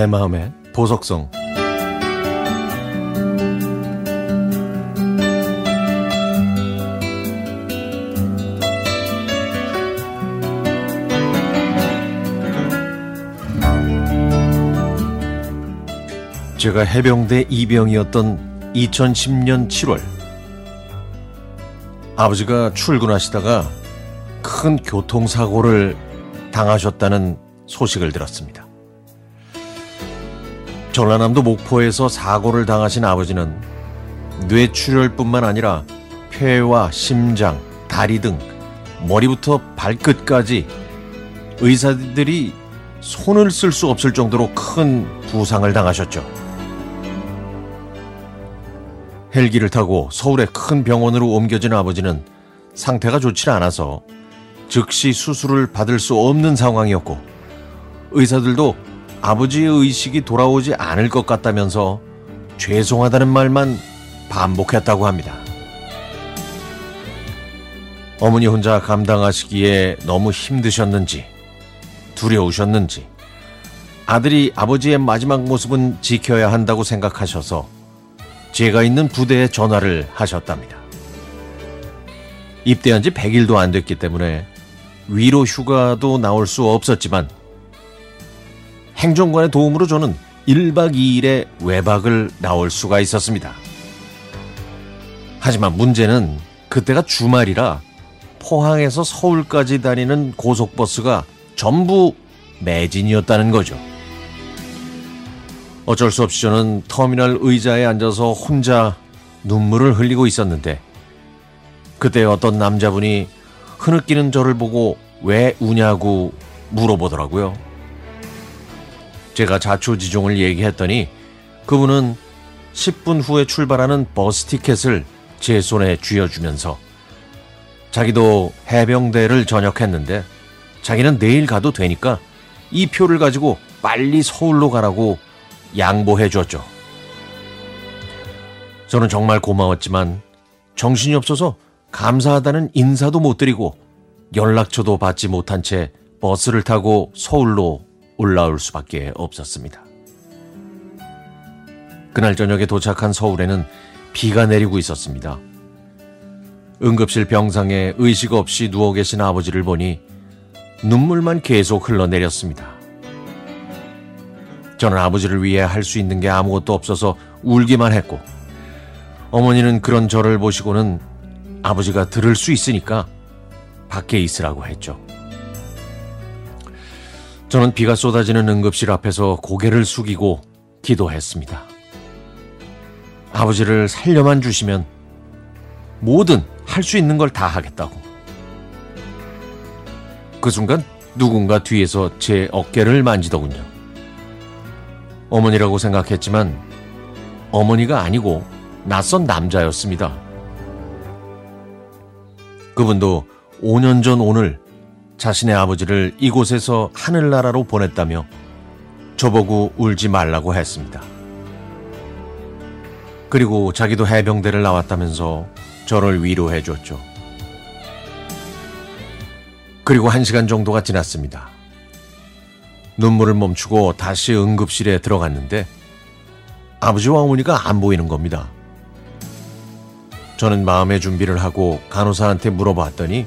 내 마음의 보석성 제가 해병대 이병이었던 2010년 7월 아버지가 출근하시다가 큰 교통사고를 당하셨다는 소식을 들었습니다. 전라남도 목포에서 사고를 당하신 아버지는 뇌출혈뿐만 아니라 폐와 심장, 다리 등 머리부터 발끝까지 의사들이 손을 쓸 수 없을 정도로 큰 부상을 당하셨죠. 헬기를 타고 서울의 큰 병원으로 옮겨진 아버지는 상태가 좋지 않아서 즉시 수술을 받을 수 없는 상황이었고 의사들도 아버지의 의식이 돌아오지 않을 것 같다면서 죄송하다는 말만 반복했다고 합니다. 어머니 혼자 감당하시기에 너무 힘드셨는지 두려우셨는지 아들이 아버지의 마지막 모습은 지켜야 한다고 생각하셔서 제가 있는 부대에 전화를 하셨답니다. 입대한 지 100일도 안 됐기 때문에 위로 휴가도 나올 수 없었지만 행정관의 도움으로 저는 1박 2일의 외박을 나올 수가 있었습니다. 하지만 문제는 그때가 주말이라 포항에서 서울까지 다니는 고속버스가 전부 매진이었다는 거죠. 어쩔 수 없이 저는 터미널 의자에 앉아서 혼자 눈물을 흘리고 있었는데 그때 어떤 남자분이 흐느끼는 저를 보고 왜 우냐고 물어보더라고요. 제가 자초지종을 얘기했더니 그분은 10분 후에 출발하는 버스 티켓을 제 손에 쥐어주면서 자기도 해병대를 전역했는데 자기는 내일 가도 되니까 이 표를 가지고 빨리 서울로 가라고 양보해 줬죠. 저는 정말 고마웠지만 정신이 없어서 감사하다는 인사도 못 드리고 연락처도 받지 못한 채 버스를 타고 서울로 올라올 수밖에 없었습니다. 그날 저녁에 도착한 서울에는 비가 내리고 있었습니다. 응급실 병상에 의식 없이 누워 계신 아버지를 보니 눈물만 계속 흘러내렸습니다. 저는 아버지를 위해 할 수 있는 게 아무것도 없어서 울기만 했고, 어머니는 그런 저를 보시고는 아버지가 들을 수 있으니까 밖에 있으라고 했죠. 저는 비가 쏟아지는 응급실 앞에서 고개를 숙이고 기도했습니다. 아버지를 살려만 주시면 뭐든 할 수 있는 걸 다 하겠다고. 그 순간 누군가 뒤에서 제 어깨를 만지더군요. 어머니라고 생각했지만 어머니가 아니고 낯선 남자였습니다. 그분도 5년 전 오늘 자신의 아버지를 이곳에서 하늘나라로 보냈다며 저보고 울지 말라고 했습니다. 그리고 자기도 해병대를 나왔다면서 저를 위로해 줬죠. 그리고 한 시간 정도가 지났습니다. 눈물을 멈추고 다시 응급실에 들어갔는데 아버지와 어머니가 안 보이는 겁니다. 저는 마음의 준비를 하고 간호사한테 물어봤더니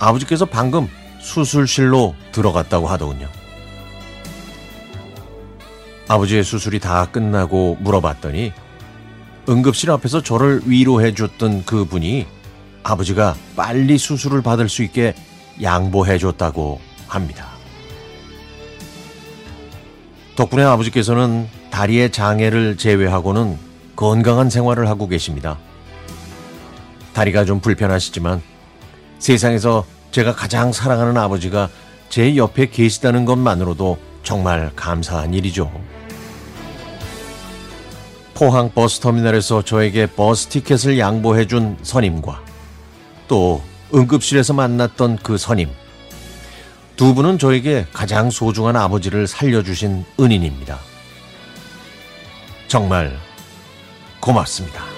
아버지께서 방금 수술실로 들어갔다고 하더군요. 아버지의 수술이 다 끝나고 물어봤더니 응급실 앞에서 저를 위로해 줬던 그 분이 아버지가 빨리 수술을 받을 수 있게 양보해 줬다고 합니다. 덕분에 아버지께서는 다리의 장애를 제외하고는 건강한 생활을 하고 계십니다. 다리가 좀 불편하시지만 세상에서 제가 가장 사랑하는 아버지가 제 옆에 계시다는 것만으로도 정말 감사한 일이죠. 포항 버스터미널에서 저에게 버스 티켓을 양보해준 선임과 또 응급실에서 만났던 그 선임. 두 분은 저에게 가장 소중한 아버지를 살려주신 은인입니다. 정말 고맙습니다.